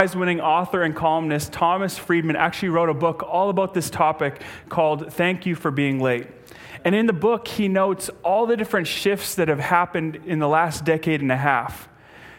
prize winning author and columnist Thomas Friedman actually wrote a book all about this topic called Thank You for Being Late. And in the book, he notes all the different shifts that have happened in the last decade and a half.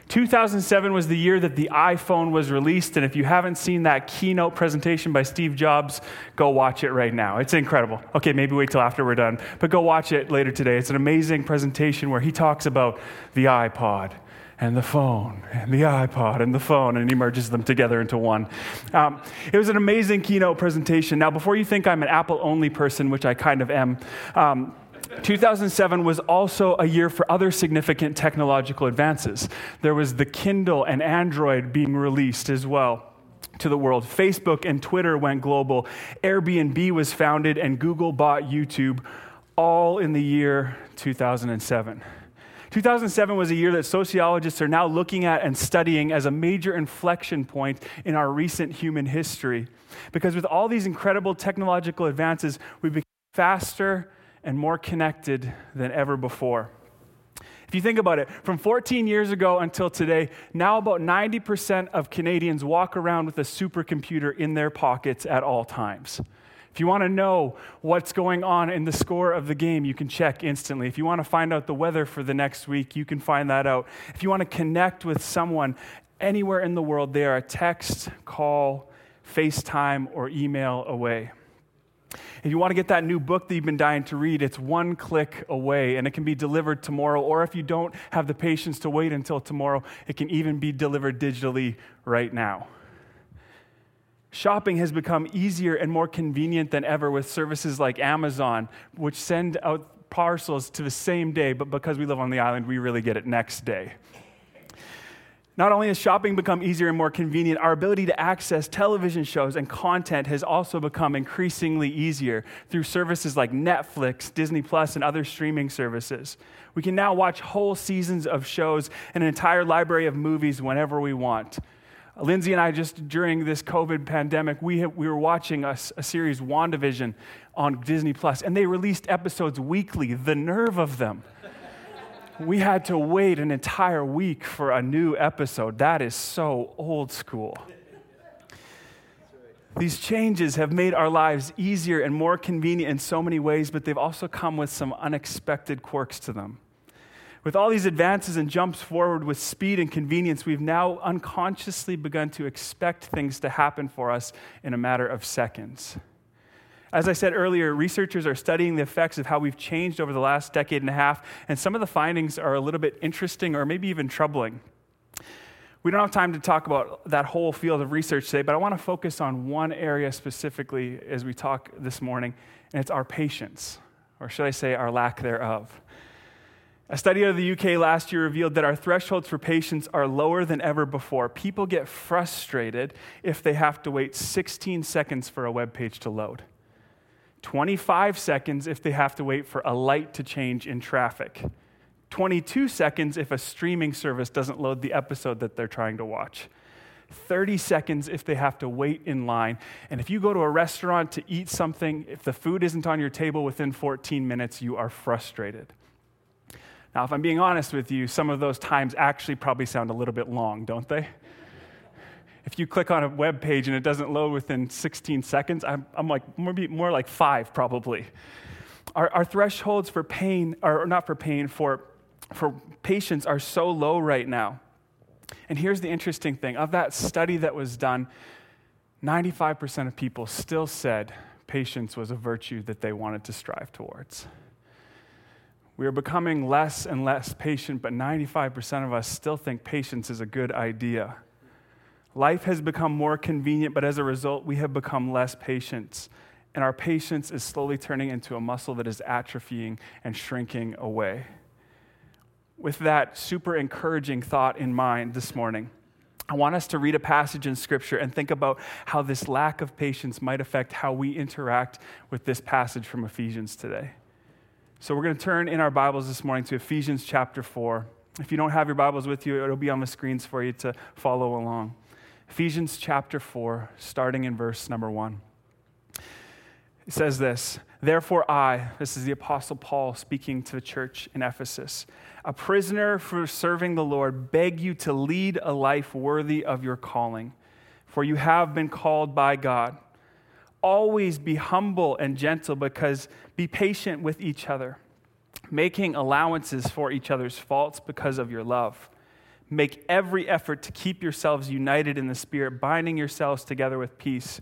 2007 was the year that the iPhone was released, and if you haven't seen that keynote presentation by Steve Jobs, go watch it right now. It's incredible. Okay, maybe wait till after we're done, but go watch it later today. It's an amazing presentation where he talks about the iPod and the phone and the iPod and the phone, and he merges them together into one. Um, it was an amazing keynote presentation. Now, before you think I'm an Apple only person, which I kind of am, um, 2007 was also a year for other significant technological advances. There was the Kindle and Android being released as well to the world. Facebook and Twitter went global. Airbnb was founded, and Google bought YouTube, all in the year 2007. 2007 was a year that sociologists are now looking at and studying as a major inflection point in our recent human history. Because with all these incredible technological advances, we became faster and more connected than ever before. If you think about it, from 14 years ago until today, now about 90% of Canadians walk around with a supercomputer in their pockets at all times. If you want to know what's going on in the score of the game, you can check instantly. If you want to find out the weather for the next week, you can find that out. If you want to connect with someone anywhere in the world, they are a text, call, FaceTime, or email away. If you want to get that new book that you've been dying to read, it's one click away and it can be delivered tomorrow. Or if you don't have the patience to wait until tomorrow, it can even be delivered digitally right now. Shopping has become easier and more convenient than ever with services like Amazon, which send out parcels to the same day, but because we live on the island, we really get it next day. Not only has shopping become easier and more convenient, our ability to access television shows and content has also become increasingly easier through services like Netflix, Disney Plus, and other streaming services. We can now watch whole seasons of shows and an entire library of movies whenever we want. Lindsay and I, just during this COVID pandemic, we, have, we were watching a, a series, WandaVision, on Disney Plus, and they released episodes weekly. The nerve of them we had to wait an entire week for a new episode. That is so old school. These changes have made our lives easier and more convenient in so many ways, but they've also come with some unexpected quirks to them. With all these advances and jumps forward with speed and convenience, we've now unconsciously begun to expect things to happen for us in a matter of seconds. As I said earlier, researchers are studying the effects of how we've changed over the last decade and a half, and some of the findings are a little bit interesting or maybe even troubling. We don't have time to talk about that whole field of research today, but I want to focus on one area specifically as we talk this morning, and it's our patience, or should I say, our lack thereof. A study out of the UK last year revealed that our thresholds for patience are lower than ever before. People get frustrated if they have to wait 16 seconds for a web page to load. 25 seconds if they have to wait for a light to change in traffic, 22 seconds if a streaming service doesn't load the episode that they're trying to watch. 30 seconds if they have to wait in line. And if you go to a restaurant to eat something, if the food isn't on your table within 14 minutes, you are frustrated. Now, if I'm being honest with you, some of those times actually probably sound a little bit long, don't they? if you click on a web page and it doesn't load within 16 seconds, I'm, I'm like, maybe more like five probably. Our, our thresholds for pain, or not for pain, for, for patience are so low right now. And here's the interesting thing of that study that was done, 95% of people still said patience was a virtue that they wanted to strive towards. We are becoming less and less patient, but 95% of us still think patience is a good idea. Life has become more convenient, but as a result, we have become less patient. And our patience is slowly turning into a muscle that is atrophying and shrinking away. With that super encouraging thought in mind this morning, I want us to read a passage in Scripture and think about how this lack of patience might affect how we interact with this passage from Ephesians today. So, we're going to turn in our Bibles this morning to Ephesians chapter 4. If you don't have your Bibles with you, it'll be on the screens for you to follow along. Ephesians chapter 4, starting in verse number 1. It says this Therefore, I, this is the Apostle Paul speaking to the church in Ephesus, a prisoner for serving the Lord, beg you to lead a life worthy of your calling, for you have been called by God. Always be humble and gentle because be patient with each other, making allowances for each other's faults because of your love. Make every effort to keep yourselves united in the Spirit, binding yourselves together with peace.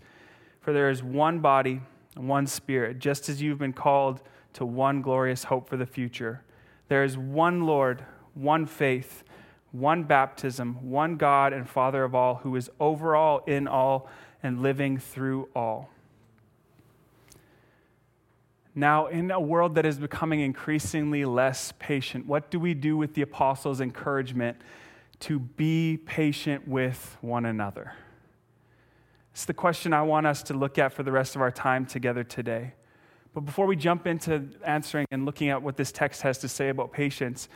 For there is one body and one Spirit, just as you've been called to one glorious hope for the future. There is one Lord, one faith, one baptism, one God and Father of all, who is over all, in all, and living through all. Now, in a world that is becoming increasingly less patient, what do we do with the apostles' encouragement to be patient with one another? It's the question I want us to look at for the rest of our time together today. But before we jump into answering and looking at what this text has to say about patience,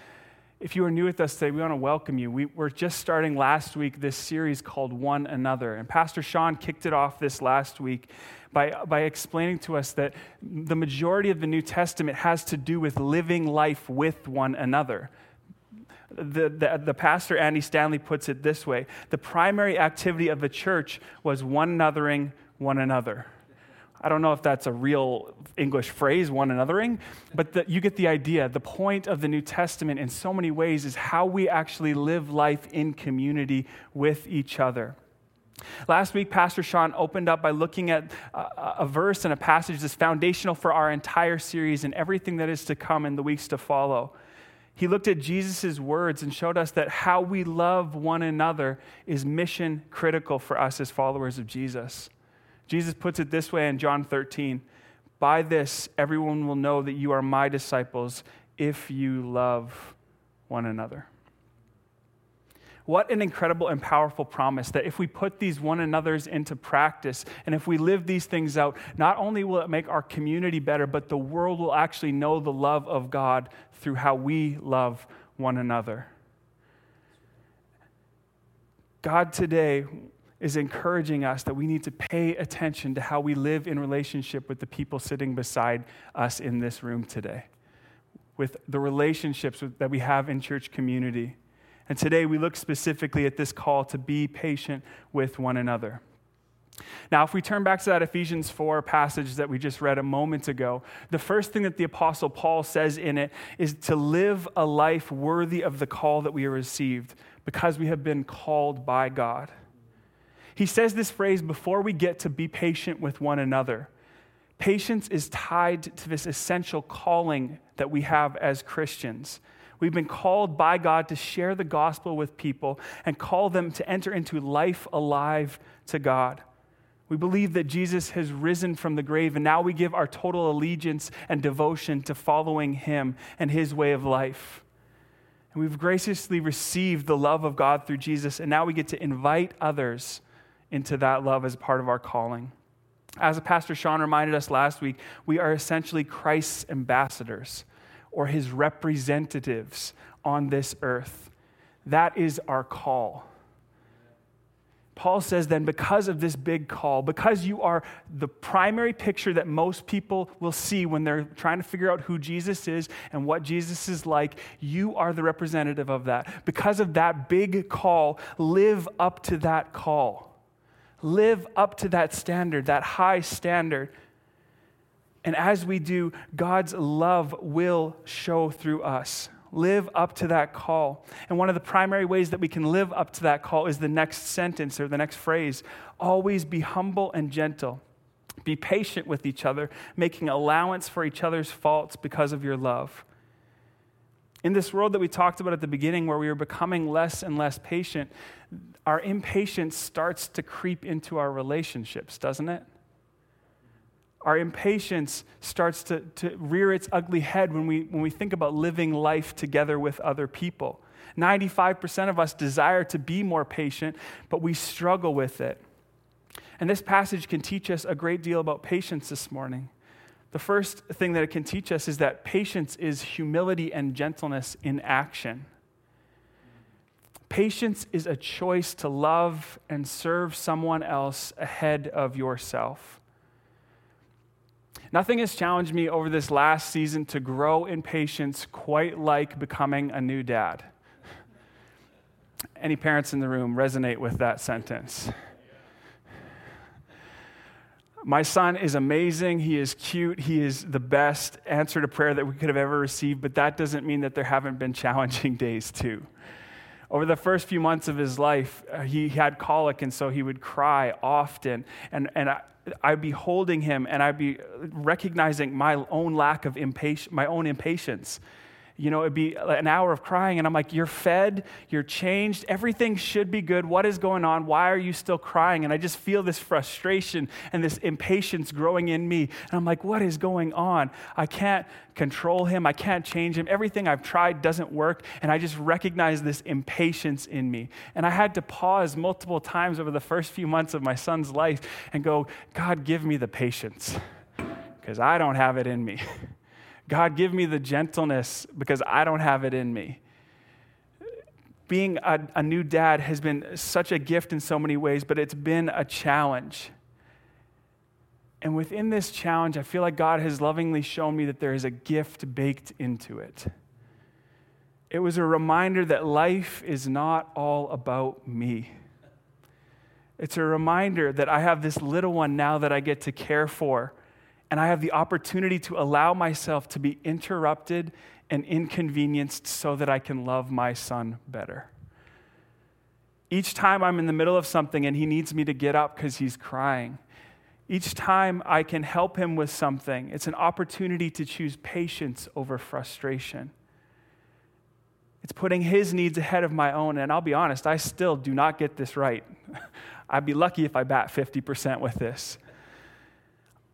if you are new with us today, we want to welcome you. We, were just starting last week this series called One Another. And Pastor Sean kicked it off this last week by, by explaining to us that the majority of the New Testament has to do with living life with one another. The, the, the, pastor Andy Stanley puts it this way the primary activity of the church was one anothering one another. I don't know if that's a real English phrase, one anothering, but the, you get the idea. The point of the New Testament, in so many ways, is how we actually live life in community with each other. Last week, Pastor Sean opened up by looking at a, a verse and a passage that's foundational for our entire series and everything that is to come in the weeks to follow. He looked at Jesus' words and showed us that how we love one another is mission critical for us as followers of Jesus. Jesus puts it this way in John 13 By this, everyone will know that you are my disciples if you love one another. What an incredible and powerful promise that if we put these one another's into practice and if we live these things out, not only will it make our community better, but the world will actually know the love of God through how we love one another. God today is encouraging us that we need to pay attention to how we live in relationship with the people sitting beside us in this room today, with the relationships that we have in church community. And today we look specifically at this call to be patient with one another. Now, if we turn back to that Ephesians 4 passage that we just read a moment ago, the first thing that the Apostle Paul says in it is to live a life worthy of the call that we have received because we have been called by God. He says this phrase before we get to be patient with one another. Patience is tied to this essential calling that we have as Christians. We've been called by God to share the gospel with people and call them to enter into life alive to God. We believe that Jesus has risen from the grave, and now we give our total allegiance and devotion to following him and his way of life. And we've graciously received the love of God through Jesus, and now we get to invite others into that love as part of our calling. As Pastor Sean reminded us last week, we are essentially Christ's ambassadors or his representatives on this earth. That is our call. Paul says then, because of this big call, because you are the primary picture that most people will see when they're trying to figure out who Jesus is and what Jesus is like, you are the representative of that. Because of that big call, live up to that call live up to that standard, that high standard. And as we do, God's love will show through us. Live up to that call. And one of the primary ways that we can live up to that call is the next sentence or the next phrase always be humble and gentle. Be patient with each other, making allowance for each other's faults because of your love. In this world that we talked about at the beginning, where we are becoming less and less patient, our impatience starts to creep into our relationships, doesn't it? Our impatience starts to, to rear its ugly head when we, when we think about living life together with other people. 95% of us desire to be more patient, but we struggle with it. And this passage can teach us a great deal about patience this morning. The first thing that it can teach us is that patience is humility and gentleness in action. Patience is a choice to love and serve someone else ahead of yourself. Nothing has challenged me over this last season to grow in patience quite like becoming a new dad. Any parents in the room resonate with that sentence? My son is amazing. He is cute. He is the best answer to prayer that we could have ever received, but that doesn't mean that there haven't been challenging days too. Over the first few months of his life, uh, he had colic, and so he would cry often. And, and I, I'd be holding him and I'd be recognizing my own lack of impatience, my own impatience you know, it'd be an hour of crying, and I'm like, You're fed, you're changed, everything should be good. What is going on? Why are you still crying? And I just feel this frustration and this impatience growing in me. And I'm like, What is going on? I can't control him, I can't change him. Everything I've tried doesn't work. And I just recognize this impatience in me. And I had to pause multiple times over the first few months of my son's life and go, God, give me the patience, because I don't have it in me. God, give me the gentleness because I don't have it in me. Being a, a, new dad has been such a gift in so many ways, but it's been a challenge. And within this challenge, I feel like God has lovingly shown me that there is a gift baked into it. It was a reminder that life is not all about me. It's a reminder that I have this little one now that I get to care for and I have the opportunity to allow myself to be interrupted and inconvenienced so that I can love my son better. Each time I'm in the middle of something and he needs me to get up because he's crying, each time I can help him with something, it's an opportunity to choose patience over frustration. It's putting his needs ahead of my own. And I'll be honest, I still do not get this right. I'd be lucky if I bat 50% with this.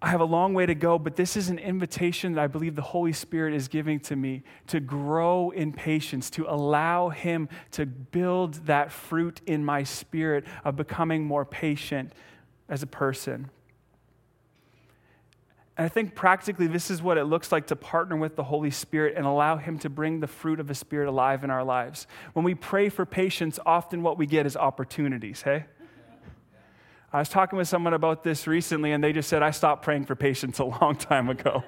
I have a long way to go, but this is an invitation that I believe the Holy Spirit is giving to me to grow in patience, to allow Him to build that fruit in my spirit of becoming more patient as a person. And I think practically this is what it looks like to partner with the Holy Spirit and allow Him to bring the fruit of the Spirit alive in our lives. When we pray for patience, often what we get is opportunities, hey? I was talking with someone about this recently, and they just said, I stopped praying for patience a long time ago.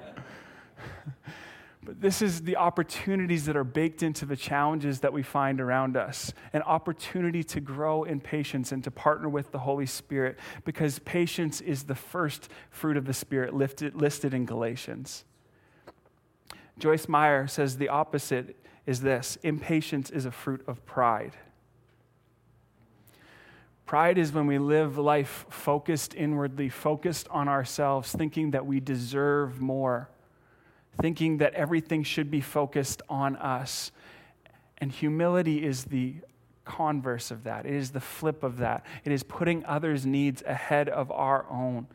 but this is the opportunities that are baked into the challenges that we find around us an opportunity to grow in patience and to partner with the Holy Spirit, because patience is the first fruit of the Spirit listed in Galatians. Joyce Meyer says the opposite is this impatience is a fruit of pride. Pride is when we live life focused inwardly, focused on ourselves, thinking that we deserve more, thinking that everything should be focused on us. And humility is the converse of that, it is the flip of that. It is putting others' needs ahead of our own.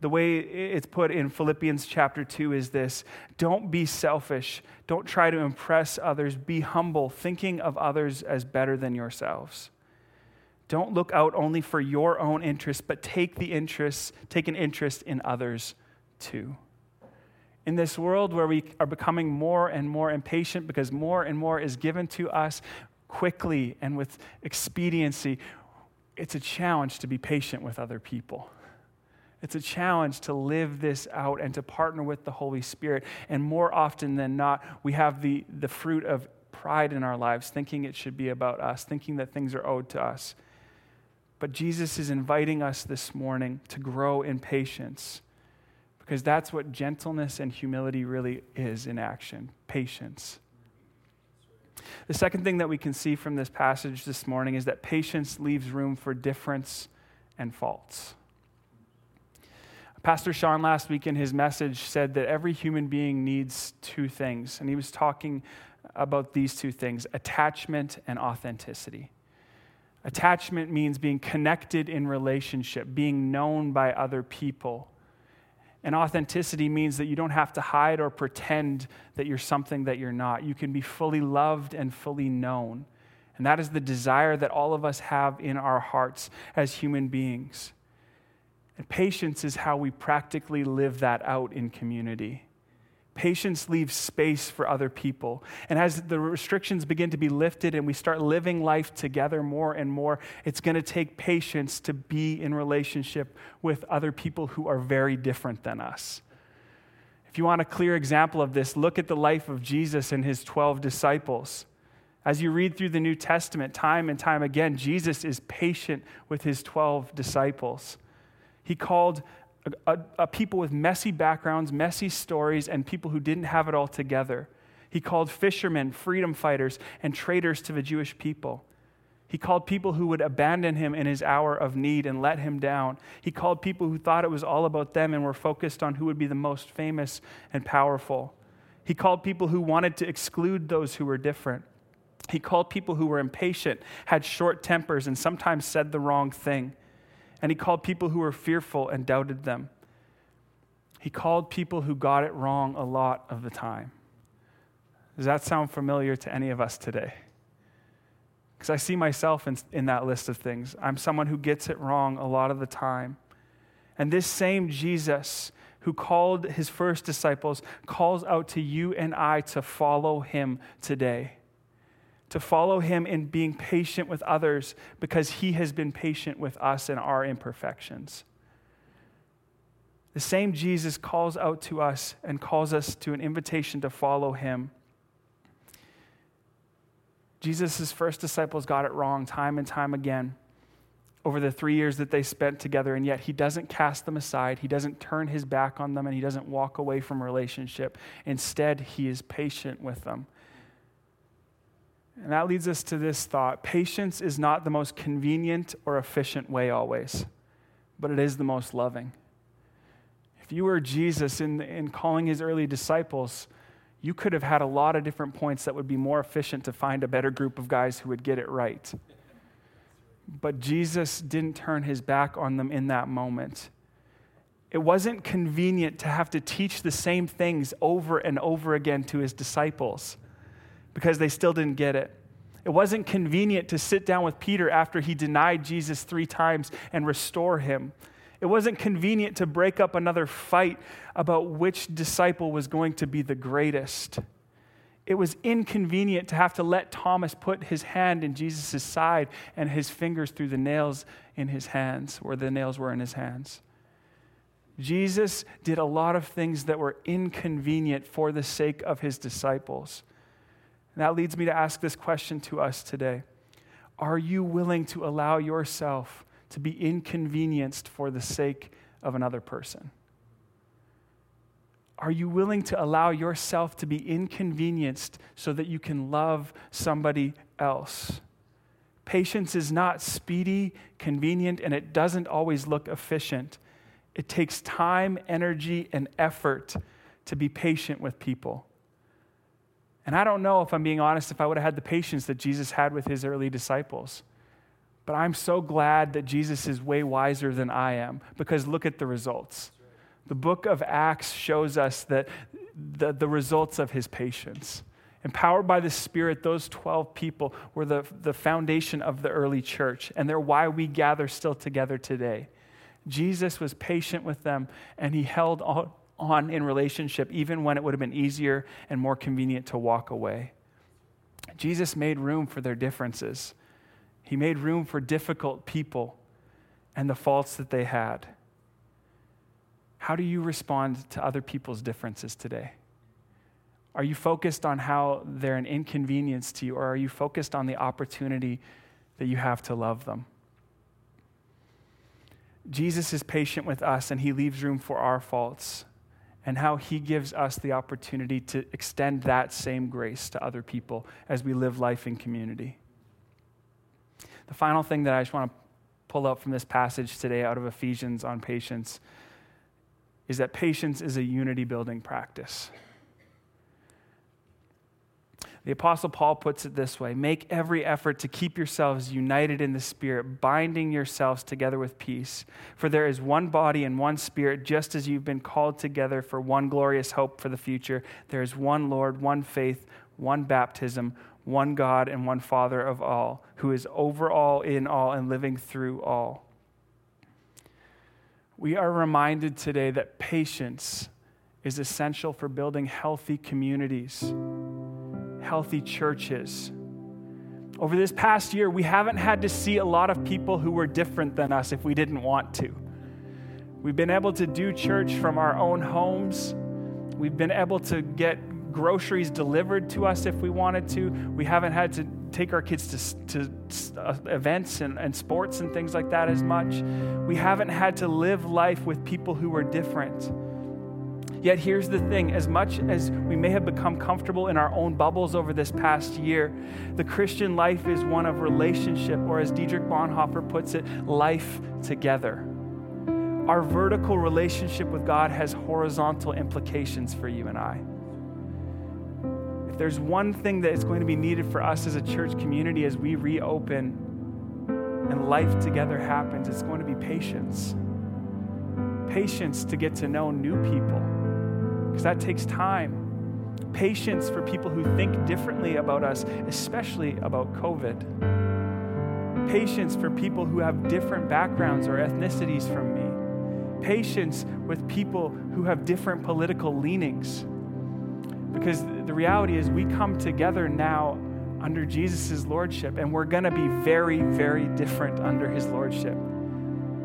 The way it's put in Philippians chapter 2 is this Don't be selfish. Don't try to impress others. Be humble, thinking of others as better than yourselves. Don't look out only for your own interests, but take the interest, take an interest in others too. In this world where we are becoming more and more impatient because more and more is given to us quickly and with expediency, it's a challenge to be patient with other people. It's a challenge to live this out and to partner with the Holy Spirit. And more often than not, we have the, the fruit of pride in our lives, thinking it should be about us, thinking that things are owed to us. But Jesus is inviting us this morning to grow in patience because that's what gentleness and humility really is in action patience. The second thing that we can see from this passage this morning is that patience leaves room for difference and faults. Pastor Sean last week in his message said that every human being needs two things, and he was talking about these two things attachment and authenticity. Attachment means being connected in relationship, being known by other people. And authenticity means that you don't have to hide or pretend that you're something that you're not. You can be fully loved and fully known. And that is the desire that all of us have in our hearts as human beings. And patience is how we practically live that out in community. Patience leaves space for other people. And as the restrictions begin to be lifted and we start living life together more and more, it's going to take patience to be in relationship with other people who are very different than us. If you want a clear example of this, look at the life of Jesus and his 12 disciples. As you read through the New Testament, time and time again, Jesus is patient with his 12 disciples. He called a, a, people with messy backgrounds, messy stories, and people who didn't have it all together. He called fishermen, freedom fighters, and traitors to the Jewish people. He called people who would abandon him in his hour of need and let him down. He called people who thought it was all about them and were focused on who would be the most famous and powerful. He called people who wanted to exclude those who were different. He called people who were impatient, had short tempers, and sometimes said the wrong thing. And he called people who were fearful and doubted them. He called people who got it wrong a lot of the time. Does that sound familiar to any of us today? Because I see myself in, in that list of things. I'm someone who gets it wrong a lot of the time. And this same Jesus who called his first disciples calls out to you and I to follow him today. To follow him in being patient with others because he has been patient with us in our imperfections. The same Jesus calls out to us and calls us to an invitation to follow him. Jesus' first disciples got it wrong time and time again over the three years that they spent together, and yet he doesn't cast them aside. He doesn't turn his back on them, and he doesn't walk away from relationship. Instead, he is patient with them. And that leads us to this thought patience is not the most convenient or efficient way always, but it is the most loving. If you were Jesus in, in calling his early disciples, you could have had a lot of different points that would be more efficient to find a better group of guys who would get it right. But Jesus didn't turn his back on them in that moment. It wasn't convenient to have to teach the same things over and over again to his disciples because they still didn't get it. It wasn't convenient to sit down with Peter after he denied Jesus three times and restore him it wasn't convenient to break up another fight about which disciple was going to be the greatest. It was inconvenient to have to let Thomas put his hand in Jesus' side and his fingers through the nails in his hands, where the nails were in his hands. Jesus did a lot of things that were inconvenient for the sake of his disciples. And that leads me to ask this question to us today Are you willing to allow yourself to be inconvenienced for the sake of another person? Are you willing to allow yourself to be inconvenienced so that you can love somebody else? Patience is not speedy, convenient, and it doesn't always look efficient. It takes time, energy, and effort to be patient with people. And I don't know if I'm being honest if I would have had the patience that Jesus had with his early disciples. But I'm so glad that Jesus is way wiser than I am because look at the results. The book of Acts shows us that the, the results of his patience. Empowered by the Spirit, those 12 people were the, the foundation of the early church, and they're why we gather still together today. Jesus was patient with them, and he held on in relationship even when it would have been easier and more convenient to walk away. Jesus made room for their differences. He made room for difficult people and the faults that they had. How do you respond to other people's differences today? Are you focused on how they're an inconvenience to you, or are you focused on the opportunity that you have to love them? Jesus is patient with us and he leaves room for our faults, and how he gives us the opportunity to extend that same grace to other people as we live life in community. The final thing that I just want to pull up from this passage today out of Ephesians on patience is that patience is a unity building practice. The Apostle Paul puts it this way Make every effort to keep yourselves united in the Spirit, binding yourselves together with peace. For there is one body and one Spirit, just as you've been called together for one glorious hope for the future. There is one Lord, one faith, one baptism one God and one Father of all, who is over all, in all, and living through all. We are reminded today that patience is essential for building healthy communities, healthy churches. Over this past year, we haven't had to see a lot of people who were different than us if we didn't want to. We've been able to do church from our own homes. We've been able to get groceries delivered to us if we wanted to. We haven't had to take our kids to, to uh, events and, and sports and things like that as much. We haven't had to live life with people who are different. Yet here's the thing as much as we may have become comfortable in our own bubbles over this past year, the Christian life is one of relationship, or as Dietrich Bonhoeffer puts it, life together. Our vertical relationship with God has horizontal implications for you and I. If there's one thing that is going to be needed for us as a church community as we reopen and life together happens, it's going to be patience. Patience to get to know new people because that takes time. Patience for people who think differently about us, especially about COVID. Patience for people who have different backgrounds or ethnicities from me. Patience with people who have different political leanings. Because the reality is, we come together now under Jesus' lordship, and we're going to be very, very different under his lordship.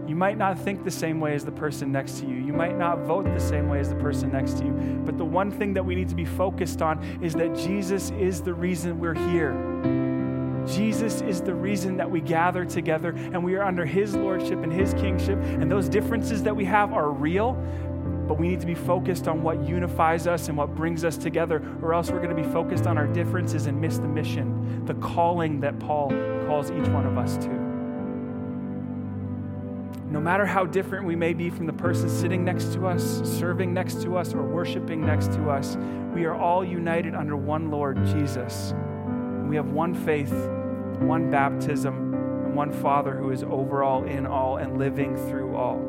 You might not think the same way as the person next to you. You might not vote the same way as the person next to you. But the one thing that we need to be focused on is that Jesus is the reason we're here. Jesus is the reason that we gather together and we are under His lordship and His kingship. And those differences that we have are real, but we need to be focused on what unifies us and what brings us together, or else we're going to be focused on our differences and miss the mission, the calling that Paul calls each one of us to no matter how different we may be from the person sitting next to us, serving next to us, or worshiping next to us, we are all united under one Lord, Jesus. We have one faith, one baptism, and one Father who is over all, in all, and living through all.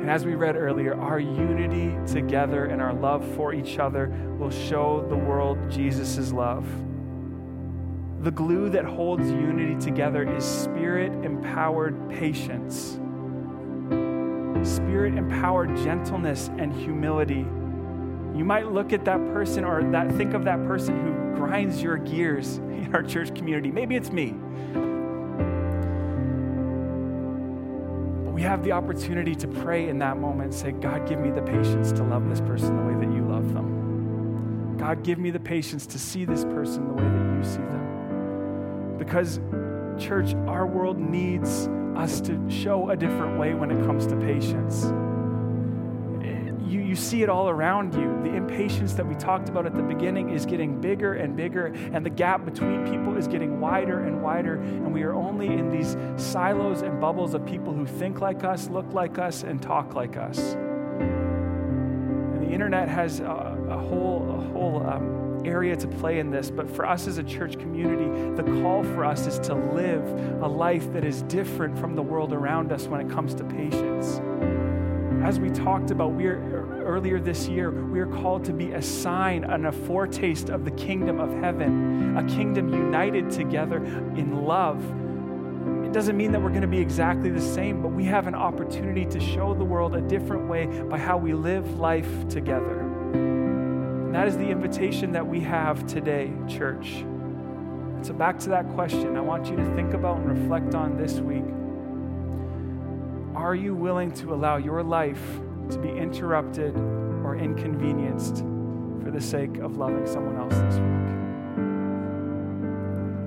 And as we read earlier, our unity together and our love for each other will show the world Jesus' love. The glue that holds unity together is spirit empowered patience, spirit empowered gentleness and humility. You might look at that person or that think of that person who grinds your gears in our church community. Maybe it's me. But we have the opportunity to pray in that moment and say, God, give me the patience to love this person the way that you love them. God, give me the patience to see this person the way that you see them. Because, church, our world needs us to show a different way when it comes to patience. You, you see it all around you. The impatience that we talked about at the beginning is getting bigger and bigger, and the gap between people is getting wider and wider, and we are only in these silos and bubbles of people who think like us, look like us, and talk like us. And the internet has a, a whole, a whole um, area to play in this, but for us as a church community, the call for us is to live a life that is different from the world around us when it comes to patience. As we talked about we are, earlier this year, we are called to be a sign and a foretaste of the kingdom of heaven, a kingdom united together in love. It doesn't mean that we're going to be exactly the same, but we have an opportunity to show the world a different way by how we live life together. And that is the invitation that we have today, church. So, back to that question, I want you to think about and reflect on this week. Are you willing to allow your life to be interrupted or inconvenienced for the sake of loving someone else this week?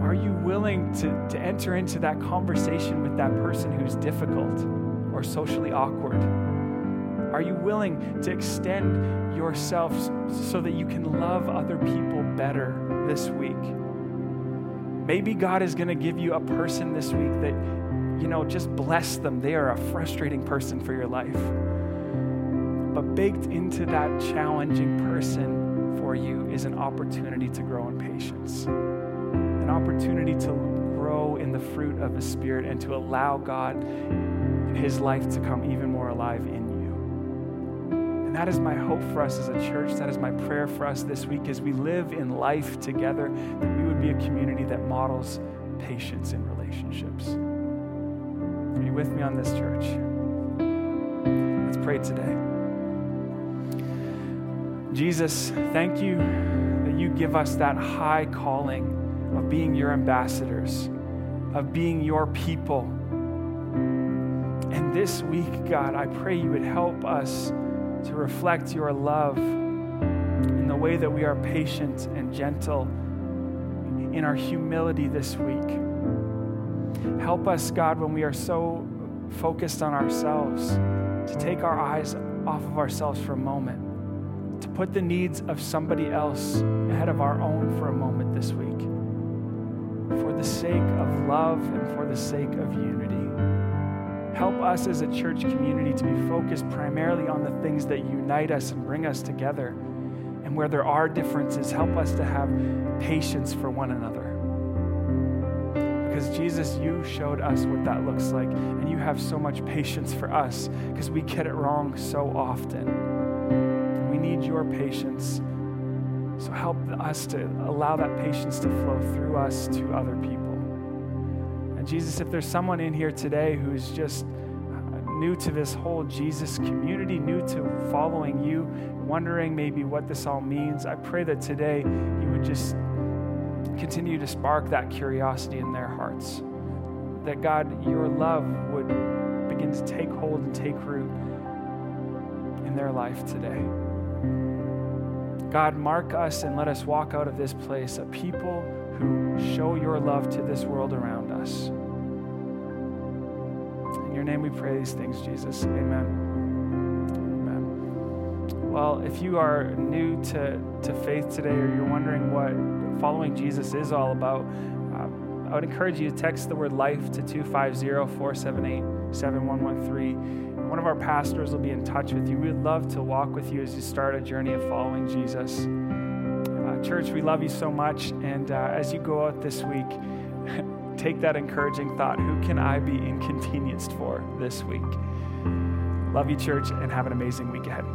Are you willing to, to enter into that conversation with that person who's difficult or socially awkward? Are you willing to extend yourself so that you can love other people better this week? Maybe God is going to give you a person this week that, you know, just bless them. They are a frustrating person for your life. But baked into that challenging person for you is an opportunity to grow in patience, an opportunity to grow in the fruit of the Spirit and to allow God and His life to come even more alive in you. And that is my hope for us as a church. That is my prayer for us this week as we live in life together, that we would be a community that models patience in relationships. Are you with me on this, church? Let's pray today. Jesus, thank you that you give us that high calling of being your ambassadors, of being your people. And this week, God, I pray you would help us to reflect your love in the way that we are patient and gentle, in our humility this week. Help us, God, when we are so focused on ourselves, to take our eyes off of ourselves for a moment, to put the needs of somebody else ahead of our own for a moment this week, for the sake of love and for the sake of unity. Help us as a church community to be focused primarily on the things that unite us and bring us together. And where there are differences, help us to have patience for one another. Because Jesus, you showed us what that looks like, and you have so much patience for us because we get it wrong so often. We need your patience. So help us to allow that patience to flow through us to other people. And Jesus, if there's someone in here today who's just uh, new to this whole Jesus community, new to following you, wondering maybe what this all means, I pray that today you would just continue to spark that curiosity in their hearts. That God, your love would begin to take hold and take root in their life today. God, mark us and let us walk out of this place a people who show your love to this world around us. In your name we pray these things, Jesus. Amen. Amen. Well, if you are new to, to faith today or you're wondering what following Jesus is all about, um, I would encourage you to text the word life to 250 478 7113. One of our pastors will be in touch with you. We'd love to walk with you as you start a journey of following Jesus. Church, we love you so much. And uh, as you go out this week, take that encouraging thought who can I be inconvenienced for this week? Love you, church, and have an amazing week ahead.